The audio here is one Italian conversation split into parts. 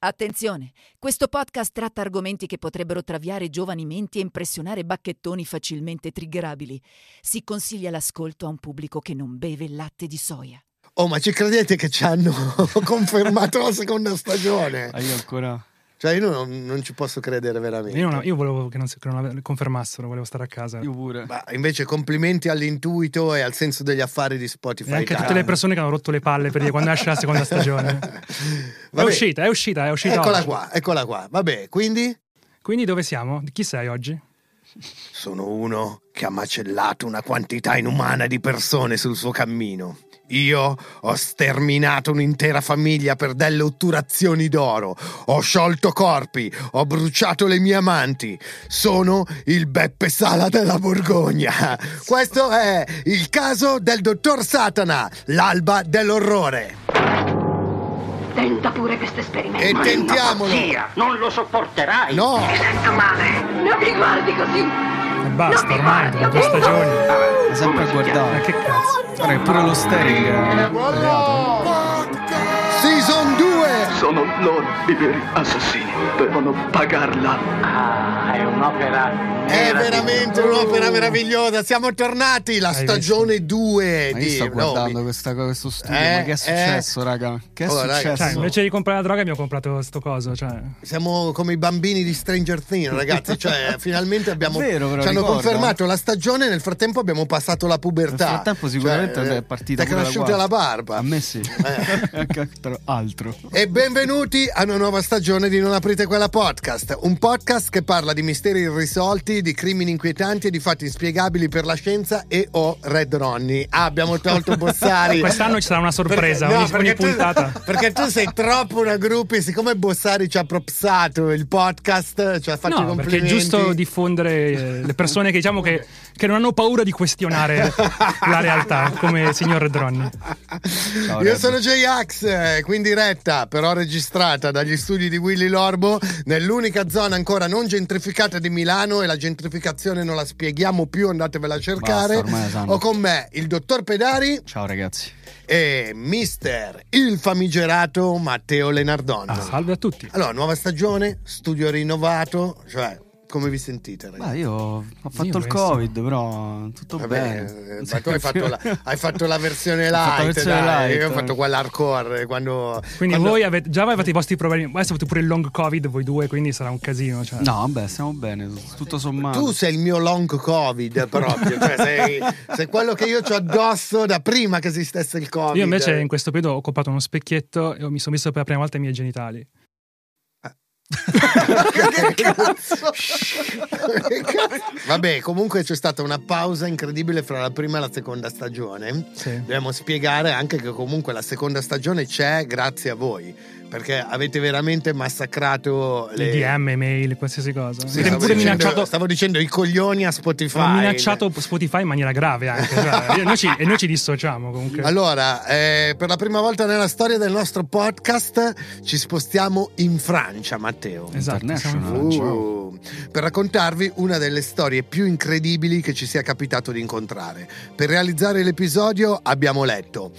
Attenzione, questo podcast tratta argomenti che potrebbero traviare giovani menti e impressionare bacchettoni facilmente triggerabili. Si consiglia l'ascolto a un pubblico che non beve il latte di soia. Oh, ma ci credete che ci hanno confermato la seconda stagione? Ah, io ancora. Cioè, io non, non ci posso credere veramente. Io, non- io volevo che non, si- che non confermassero, volevo stare a casa. Io pure. Ma invece complimenti all'intuito e al senso degli affari di Spotify. E anche a Italia. tutte le persone che hanno rotto le palle per dire quando esce la seconda stagione. È Vabbè, uscita, è uscita, è uscita. Eccola oggi. qua, eccola qua. Vabbè, quindi Quindi dove siamo? Chi sei oggi? sono uno che ha macellato una quantità inumana di persone sul suo cammino. Io ho sterminato un'intera famiglia per delle otturazioni d'oro, ho sciolto corpi, ho bruciato le mie amanti. Sono il Beppe Sala della Borgogna. Questo è il caso del dottor Satana, l'alba dell'orrore. Tenta pure questo esperimento. E tentiamolo. Zia, non lo sopporterai. No. Mi sento male. Non mi guardi così. Basta, ormai, dopo due stagioni. Ma sempre a Ma guardare. che cazzo? Guarda pure lo steering è 2. Sono loro i veri assassini. Devono pagarla. Ah, è un'opera. È veramente un'opera meravigliosa. Siamo tornati, la Hai stagione 2 Ma di sto guardando mi- questa, questo studio, Eh, ma che è successo, raga? Che è Oh, successo? Cioè, invece di comprare la droga abbiamo comprato sto coso. Cioè. Siamo come i bambini di Stranger Things, ragazzi. Cioè, finalmente abbiamo. Vero, però, ci hanno ricorda. confermato la stagione. Nel frattempo abbiamo passato la pubertà. Nel frattempo sicuramente Cioè, è partita Ti è cresciuta la barba. A me sì. Eh. Altro-. E benvenuti a una nuova stagione di Non aprite quella podcast, un podcast che parla di misteri irrisolti, di crimini inquietanti e di fatti inspiegabili per la scienza e o Red Ronnie. Ah, abbiamo tolto Bossari. Quest'anno ci sarà una sorpresa, Perché- no, ogni, perché tu- puntata. perché tu sei troppo una groupie, siccome Bossari ci ha propsato il podcast, ci ha fatto i No, perché è complimenti. giusto diffondere eh, le persone che diciamo che, che non hanno paura di questionare la realtà, come il signor Dronni. Ciao, Io Red. sono J-Ax, eh, qui in diretta, però registrata dagli studi di Willy Lorbo, nell'unica zona ancora non gentrificata di Milano e la gentrificazione non la spieghiamo più, andatevela a cercare. Basta. Ho con me il dottor Pedari Ciao ragazzi. e mister il famigerato Matteo Lenardon. Ah, salve a tutti. Allora, nuova stagione, studio rinnovato, cioè, come vi sentite ragazzi? Ma io ho fatto Io il questo- covid, però tutto Vabbè, bene. eh, ma tu hai fatto, la, hai fatto la versione fatto la light, versione dai, light. io ho fatto quella hardcore quando... Quindi quando- voi avete, già avete i vostri problemi. Adesso avete pure il long covid, voi due, quindi sarà un casino. Cioè. No, vabbè, stiamo bene, tutto sommato. Tu sei il mio long covid proprio, cioè sei, sei quello che io ho addosso da prima che esistesse il covid. Io invece in questo periodo ho comprato uno specchietto e mi sono visto per la prima volta i miei genitali. Che cazzo? Vabbè, comunque c'è stata una pausa incredibile fra la prima e la seconda stagione. Sì. Dobbiamo spiegare anche che comunque la seconda stagione c'è grazie a voi. Perché avete veramente massacrato le. DM, mail, qualsiasi cosa. Sì, stavo, pure dicendo, minacciato, stavo dicendo i coglioni a Spotify. hanno minacciato Spotify in maniera grave anche. cioè, noi ci- e noi ci dissociamo comunque. Allora, eh, per la prima volta nella storia del nostro podcast ci spostiamo in Francia, Matteo. esatto. Uh, per raccontarvi una delle storie più incredibili che ci sia capitato di incontrare. Per realizzare l'episodio abbiamo letto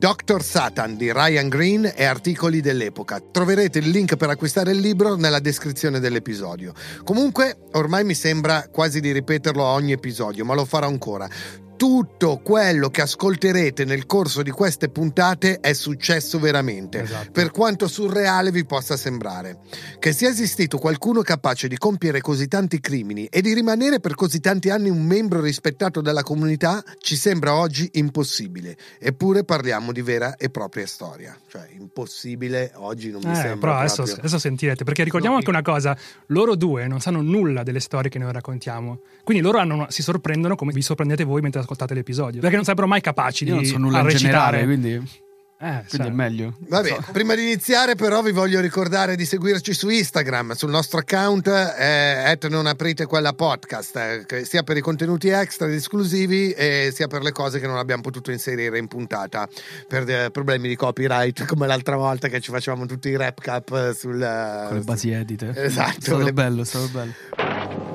Dr. Satan di Ryan Green e articoli dell'epoca. Troverete il link per acquistare il libro nella descrizione dell'episodio. Comunque, ormai mi sembra quasi di ripeterlo a ogni episodio, ma lo farò ancora. Tutto quello che ascolterete nel corso di queste puntate è successo veramente, Esatto. per quanto surreale vi possa sembrare. Che sia esistito qualcuno capace di compiere così tanti crimini e di rimanere per così tanti anni un membro rispettato della comunità ci sembra oggi impossibile. Eppure parliamo di vera e propria storia. Cioè, impossibile oggi non mi Eh, sembra però adesso, proprio. adesso sentirete, perché ricordiamo anche una cosa, loro due non sanno nulla delle storie che noi raccontiamo, quindi loro hanno- si sorprendono come vi sorprendete voi mentre ascoltate l'episodio, perché non sarebbero mai capaci Io di non so nulla recitare. generale, quindi, Eh, quindi è meglio. Vabbè, prima di iniziare però vi voglio ricordare di seguirci su Instagram, sul nostro account eh, non aprite quella podcast, eh, sia per i contenuti extra ed esclusivi e sia per le cose che non abbiamo potuto inserire in puntata per eh, problemi di copyright come l'altra volta che ci facevamo tutti i rap cap eh, sul... eh, Con le basi edite. Esatto, È stato le- bello, è stato bello.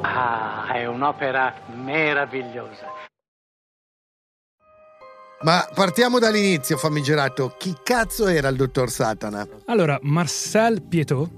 Ah, è un'opera meravigliosa. Ma partiamo dall'inizio, famigerato. Chi cazzo era il dottor Satana? Allora, Marcel Pietot,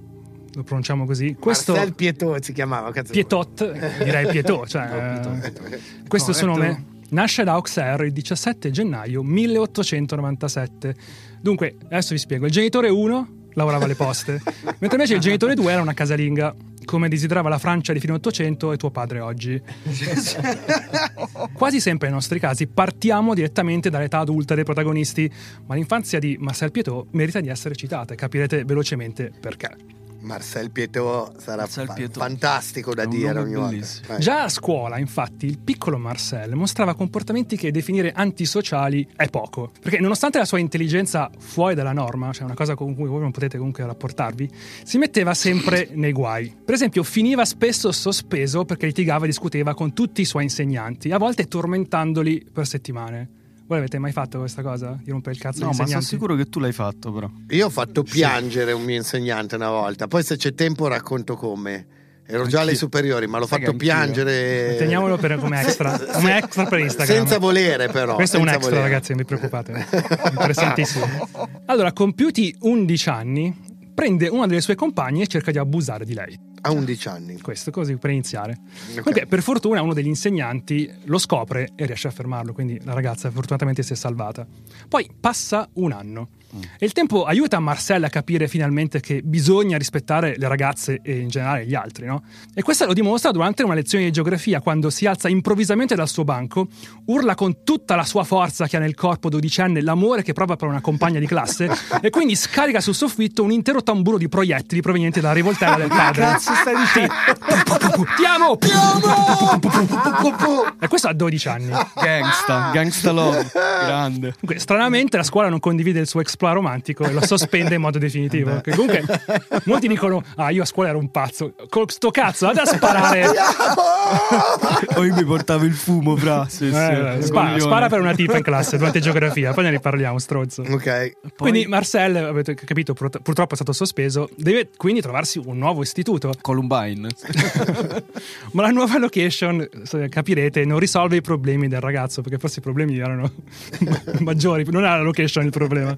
lo pronunciamo così. Questo Marcel Pietot si chiamava, cazzo. Pietot, direi Pietot, cioè, eh, questo è il suo nome. Nasce ad Auxerre il 17 gennaio 1897. Dunque, adesso vi spiego. Il genitore 1 lavorava alle poste, mentre invece il genitore 2 era una casalinga, come desiderava la Francia di fine Ottocento e tuo padre oggi. Quasi sempre nei nostri casi partiamo direttamente dall'età adulta dei protagonisti, ma l'infanzia di Marcel Pietot merita di essere citata e capirete velocemente perché. Marcel Pietot sarà Marcel Pietot. fantastico da dire ogni volta. bellissimo. Eh. Già a scuola, infatti, il piccolo Marcel mostrava comportamenti che definire antisociali è poco, perché nonostante la sua intelligenza fuori dalla norma, cioè una cosa con cui voi non potete comunque rapportarvi, si metteva sempre nei guai. Per esempio, finiva spesso sospeso perché litigava e discuteva con tutti i suoi insegnanti, a volte tormentandoli per settimane. Voi avete mai fatto questa cosa? Di rompere il cazzo No, ma sono sicuro che tu l'hai fatto, però. Io ho fatto piangere un mio insegnante una volta, poi se c'è tempo racconto come. Ero già alle Anch'io. superiori, ma l'ho fatto anch'io. piangere. Teniamolo per- come extra, come extra per Instagram. Senza volere, però. Questo è un extra, volere. ragazzi, non vi preoccupate. Interessantissimo. Allora, compiuti 11 anni, prende una delle sue compagne e cerca di abusare di lei. A 11 anni. Questo così per iniziare. Ok. Comunque, per fortuna, uno degli insegnanti lo scopre e riesce a fermarlo. Quindi la ragazza fortunatamente si è salvata. Poi passa un anno. E il tempo aiuta Marcella a capire finalmente che bisogna rispettare le ragazze e in generale gli altri, no? E questo lo dimostra durante una lezione di geografia, quando si alza improvvisamente dal suo banco, urla con tutta la sua forza che ha nel corpo dodicenne l'amore che prova per una compagna di classe, e quindi scarica sul soffitto un intero tamburo di proiettili provenienti dalla rivoltella del padre. Cazzo stai dicendo? Ti amo! Ti amo! E questo a 12 anni. Gangsta, gangsta love. Grande. Comunque, stranamente la scuola non condivide il suo exploit romantico e lo sospende in modo definitivo. Comunque molti dicono: Ah, io a scuola ero un pazzo. Con sto cazzo, vado a sparare. Poi mi portavo il fumo, fra. Sì, sì, Eh, spara, coglione. spara per una tipa in classe durante geografia, poi ne riparliamo, stronzo. Ok. Quindi Marcel, avete capito, pur- purtroppo è stato sospeso, deve quindi trovarsi un nuovo istituto. Columbine. Ma la nuova location, se capirete, non risolve i problemi del ragazzo, perché forse i problemi erano maggiori, non era la location il problema.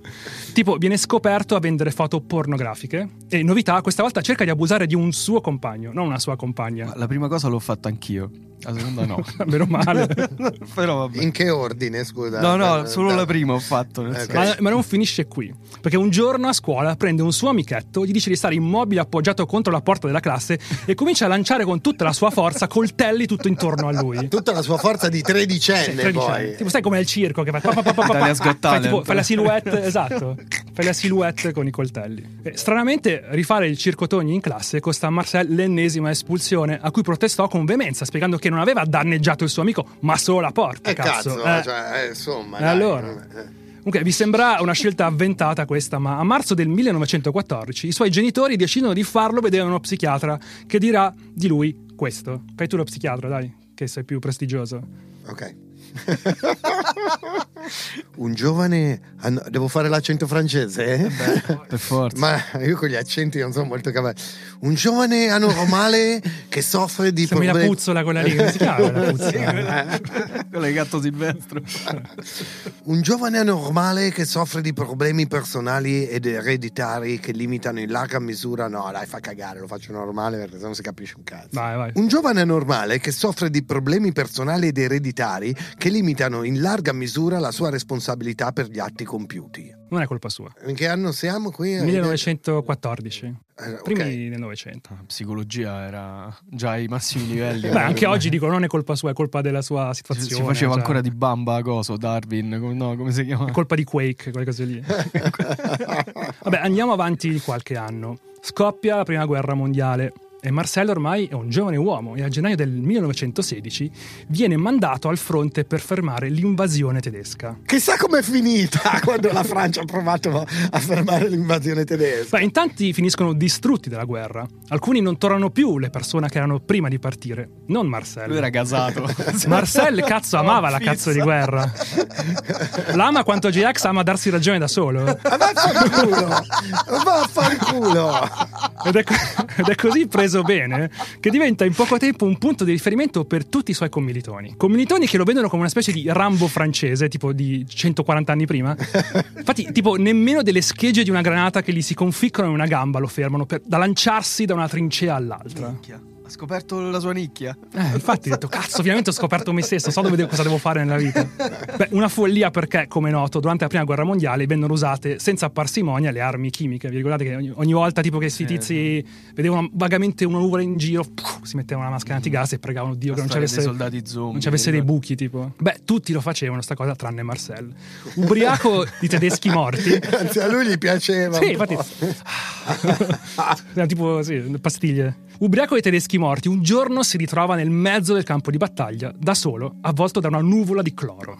Tipo, viene scoperto a vendere foto pornografiche e novità, questa volta cerca di abusare di un suo compagno, non una sua compagna. Ma la prima cosa l'ho fatta anch'io. La seconda no. Meno male. Però vabbè. In che ordine, scusa? No, no, Eh, solo da- la prima ho fatto. nel Ok. senso. Ma, ma non finisce qui, perché un giorno a scuola prende un suo amichetto, gli dice di stare immobile appoggiato contro la porta della classe e comincia a lanciare con tutta la sua forza coltelli tutto intorno a lui. Tutta la sua forza di Sì, tredicenne, 13 poi. Tipo, sai come nel circo che fa pa, pa, pa, pa, fai, tipo, fai la silhouette, esatto. Fai la silhouette con i coltelli. E, stranamente, rifare il circotogni in classe costa a Marcel l'ennesima espulsione, a cui protestò con veemenza, spiegando che non aveva danneggiato il suo amico, ma solo la porta. Eh, cazzo, Eh. cioè, eh, insomma. Dai, allora? eh. Comunque, vi sembra una scelta avventata questa, ma a marzo del 1914 i suoi genitori decidono di farlo vedere a uno psichiatra che dirà di lui questo. Fai tu lo psichiatra, dai, che sei più prestigioso. Ok. Un giovane. Devo fare l'accento francese? eh? Per forza. Ma io con gli accenti non sono molto capace. Un giovane anormale che soffre di Sembri la problemi. puzzola quella lì, come si chiama la puzzola? Quello è gatto Silvestro. Un giovane anormale che soffre di problemi personali ed ereditari che limitano in larga misura. No, dai, fa cagare, lo faccio normale perché se non si capisce un cazzo. Vai, vai. Un giovane anormale che soffre di problemi personali ed ereditari che limitano in larga misura la sua responsabilità per gli atti compiuti. Non è colpa sua. In che anno siamo qui? 1914, Eh, ok. primi del Novecento. La psicologia era già ai massimi livelli. Beh, anche oggi dico non è colpa sua, è colpa della sua Si, situazione. si faceva cioè, ancora di bamba, coso, Darwin, come, no, come si chiama? È colpa di Quake, quelle cose lì. Vabbè, andiamo avanti di qualche anno. Scoppia la prima guerra mondiale. E Marcello ormai è un giovane uomo e a gennaio del 1916 viene mandato al fronte per fermare l'invasione tedesca. Chissà com'è finita quando la Francia ha provato a fermare l'invasione tedesca. Beh, in tanti finiscono distrutti dalla guerra. Alcuni non tornano più le persone che erano prima di partire. Non Marcello. Lui era gasato. Marcel cazzo amava la cazzo di guerra. L'ama quanto JX ama darsi ragione da solo. Ma vaffanculo! Vaffanculo! ed, è, ed è così preso bene che diventa in poco tempo un punto di riferimento per tutti i suoi commilitoni. Commilitoni che lo vedono come una specie di Rambo francese, tipo di 140 anni prima. Infatti, tipo, nemmeno delle schegge di una granata che gli si conficcano in una gamba lo fermano per- da lanciarsi da una trincea all'altra. Minchia, Ha scoperto la sua nicchia. Eh, infatti ho detto, cazzo, finalmente ho scoperto me stesso, so dove devo- cosa devo fare nella vita. Beh, una follia perché, come noto, durante la prima guerra mondiale vennero usate senza parsimonia le armi chimiche. Vi ricordate che ogni, ogni volta tipo che questi tizi vedevano vagamente una nuvola in giro, puh, si mettevano una maschera antigas e pregavano Dio che non ci storia dei avesse, soldati zombie, non ci avesse dei ricordo. buchi, tipo. Beh, tutti lo facevano sta cosa tranne Marcel. Ubriaco di tedeschi morti. Anzi, a lui gli piaceva. Sì, infatti. tipo, sì, pastiglie. Ubriaco dei tedeschi morti, un giorno si ritrova nel mezzo del campo di battaglia, da solo, avvolto da una nuvola di cloro.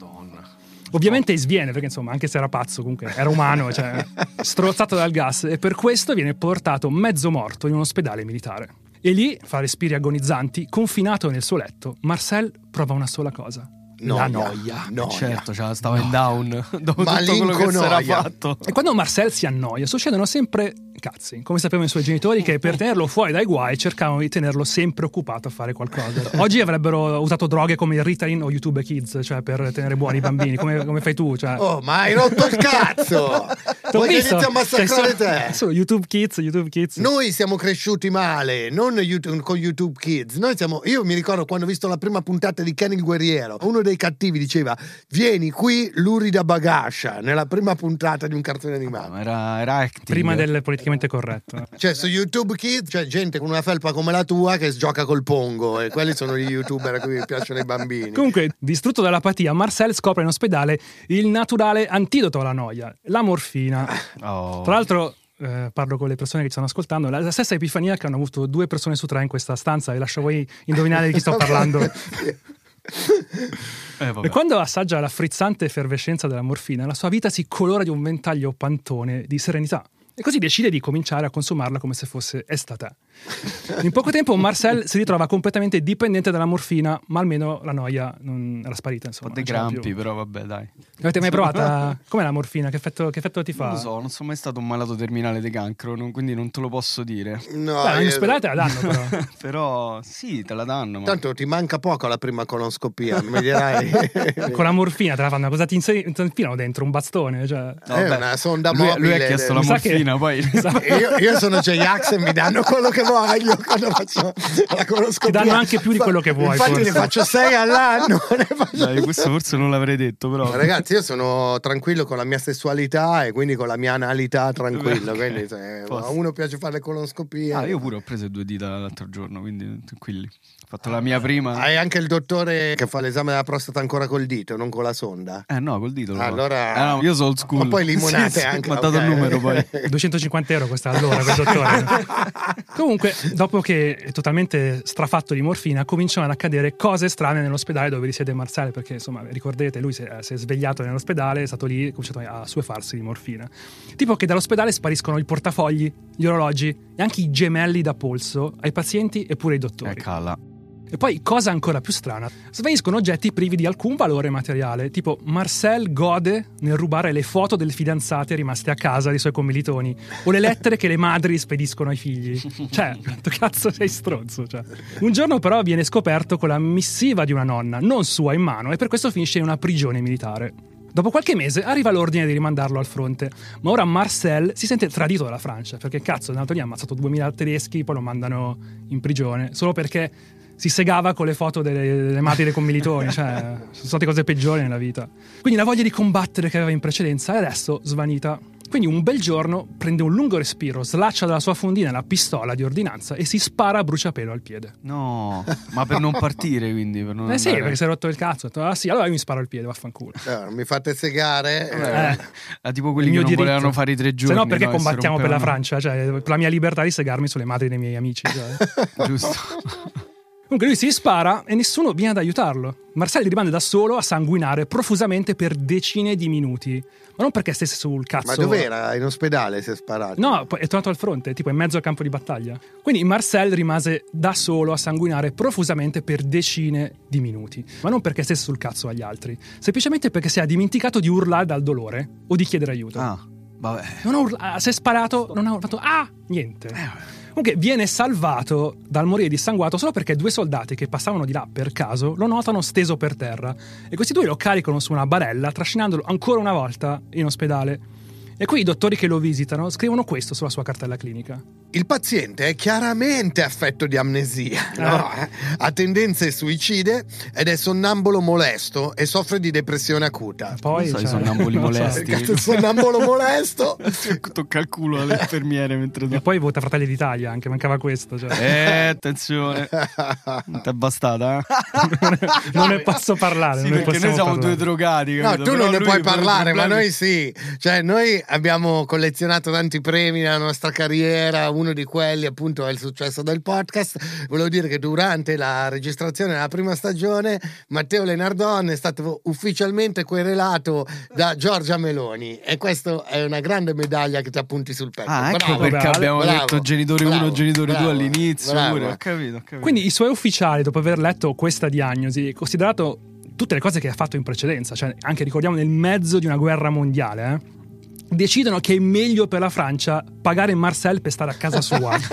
Ovviamente sviene, perché insomma, anche se era pazzo, comunque era umano, cioè, strozzato dal gas, e per questo viene portato mezzo morto in un ospedale militare. E lì, fa respiri agonizzanti, confinato nel suo letto, Marcel prova una sola cosa. La noia. noia. Certo, cioè, stava in down dopo tutto quello che si era fatto. E quando Marcel si annoia, succedono sempre cazzi, come sapevano i suoi genitori che per tenerlo fuori dai guai cercavano di tenerlo sempre occupato a fare qualcosa. Oggi avrebbero usato droghe come il Ritalin o YouTube Kids, cioè per tenere buoni i bambini, come, come fai tu. Cioè. Oh, ma hai rotto il cazzo! T'ho Vuoi che visto? inizi a massacrare Cioè, te? solo- solo YouTube Kids, YouTube Kids. Noi siamo cresciuti male, non YouTube- con YouTube Kids. Noi siamo, io mi ricordo quando ho visto la prima puntata di Ken il guerriero, uno dei cattivi diceva: Vieni qui, l'urida bagascia, nella prima puntata di un cartone animato. Era, era acting. Prima del politicamente corretto. Cioè, su YouTube Kids c'è gente con una felpa come la tua che gioca col pongo, e quelli sono gli youtuber a cui piacciono i bambini. Comunque, distrutto dall'apatia, Marcel scopre in ospedale il naturale antidoto alla noia, la morfina. Oh. Tra l'altro, eh, parlo con le persone che ci stanno ascoltando, la, la stessa epifania che hanno avuto due persone su tre in questa stanza e lascio voi indovinare di chi sto parlando. Eh. E quando assaggia la frizzante effervescenza della morfina, la sua vita si colora di un ventaglio pantone di serenità. E così decide di cominciare a consumarla come se fosse estate. In poco tempo Marcel si ritrova completamente dipendente dalla morfina, ma almeno la noia non era sparita. Un Insomma, po' dei c'era grampi, però vabbè, dai. Avete mai provata? Com'è la morfina? Che effetto, che effetto ti fa? Non lo so, non sono mai stato un malato terminale di cancro, non- quindi non te lo posso dire. No, Beh, in ospedale te la danno però. però sì, te la danno. Ma... Tanto ti manca poco alla prima colonoscopia, mi dirai. Con la morfina te la fanno. Cosa ti infilano dentro? Un bastone? Cioè. No, è beh, una sonda lui, mobile. lui ha chiesto la sa che- morfina, poi... Io, io sono J-Ax e mi danno quello che voglio quando faccio la coloscopia. Ti danno anche più di quello che vuoi, Infatti ne forse. faccio sei all'anno. ne faccio- Dai, questo forse non l'avrei detto, però... Ragazzi, io sono tranquillo con la mia sessualità e quindi con la mia analità tranquillo. Ok. Quindi se Posto. a uno piace fare le colonoscopie. Ah, io pure ho preso due dita l'altro giorno, quindi tranquilli. Ho fatto la mia prima... Hai anche il dottore che fa l'esame della prostata ancora col dito, non con la sonda. Eh no, col dito. Allora- Eh, no, io sono old school. Ma poi limonate Sì, anche. Ha dato ok. il numero poi. 250 euro questa allora quel dottore. Comunque, dopo che è totalmente strafatto di morfina, cominciano ad accadere cose strane nell'ospedale dove risiede Marcel, perché insomma, ricordate, lui si è, si è svegliato nell'ospedale, è stato lì e cominciato a suefarsi di morfina. Tipo che dall'ospedale spariscono i portafogli, gli orologi e anche i gemelli da polso ai pazienti e pure ai dottori. Eh, cala. E poi, cosa ancora più strana, svaniscono oggetti privi di alcun valore materiale, tipo Marcel gode nel rubare le foto delle fidanzate rimaste a casa dei suoi commilitoni, o le lettere che le madri spediscono ai figli. Cioè, quanto cazzo sei stronzo? Cioè. Un giorno però viene scoperto con la missiva di una nonna, non sua in mano, e per questo finisce in una prigione militare. Dopo qualche mese arriva l'ordine di rimandarlo al fronte, ma ora Marcel si sente tradito dalla Francia, perché cazzo, l'altro lì ha ammazzato 2000 tedeschi, poi lo mandano in prigione, solo perché si segava con le foto delle, delle madri dei commilitoni, cioè sono state cose peggiori nella vita. Quindi la voglia di combattere che aveva in precedenza è adesso svanita. Quindi un bel giorno prende un lungo respiro, slaccia dalla sua fondina la pistola di ordinanza e si spara a bruciapelo al piede. No, ma per non partire quindi. Per non Eh sì, andare- perché si è rotto il cazzo. Ha detto, ah sì, allora io mi sparo al piede, vaffanculo. Eh, non mi fate segare. Eh. Ah, tipo quelli il che non diritto. volevano fare i tre giorni. Se no, perché no, combattiamo per la Francia? Cioè, per la mia libertà di segarmi sulle madri dei miei amici. cioè. Giusto. Comunque lui si spara e nessuno viene ad aiutarlo. Marcel rimane da solo a sanguinare profusamente per decine di minuti. Ma non perché stesse sul cazzo. Ma dov'era? In ospedale si è sparato. No, è tornato al fronte, tipo in mezzo al campo di battaglia. Quindi Marcel rimase da solo a sanguinare profusamente per decine di minuti. Ma non perché stesse sul cazzo agli altri, semplicemente perché si è dimenticato di urlare dal dolore o di chiedere aiuto. Ah, vabbè. Non ha urla- ah, si è sparato, non ha fatto ah, niente. Comunque viene salvato dal morire dissanguato solo perché due soldati che passavano di là per caso lo notano steso per terra e questi due lo caricano su una barella trascinandolo ancora una volta in ospedale. E qui i dottori che lo visitano scrivono questo sulla sua cartella clinica. Il paziente è chiaramente affetto di amnesia, no? ha tendenze suicide ed è sonnambulo molesto e soffre di depressione acuta. Poi Non so, i cioè, sonnambuli non so. molesti. Cazzo, il sonnambulo molesto? Tocca il culo alle infermiere mentre E poi vota Fratelli d'Italia, anche mancava questo. cioè. Eh, attenzione. Non ti è bastata, eh? non ne posso parlare. Sì, non ne perché noi siamo parlare. due drogati. No, capito? tu Però non ne puoi parlare, ma noi sì. Cioè, noi abbiamo collezionato tanti premi nella nostra carriera. Uno di quelli, appunto, è il successo del podcast. Volevo dire che durante la registrazione della prima stagione, Matteo Lenardon è stato ufficialmente querelato da Giorgia Meloni. E questa è una grande medaglia che ti appunti sul petto. Ah, ecco Bravo, perché bravo, abbiamo bravo, detto genitore 1, bravo, genitore 2 bravo, all'inizio. bravo. pure. Ho capito, ho capito. Quindi i suoi ufficiali, dopo aver letto questa diagnosi, considerato tutte le cose che ha fatto in precedenza, cioè anche ricordiamo nel mezzo di una guerra mondiale, eh, decidono che è meglio per la Francia pagare Marcel per stare a casa sua.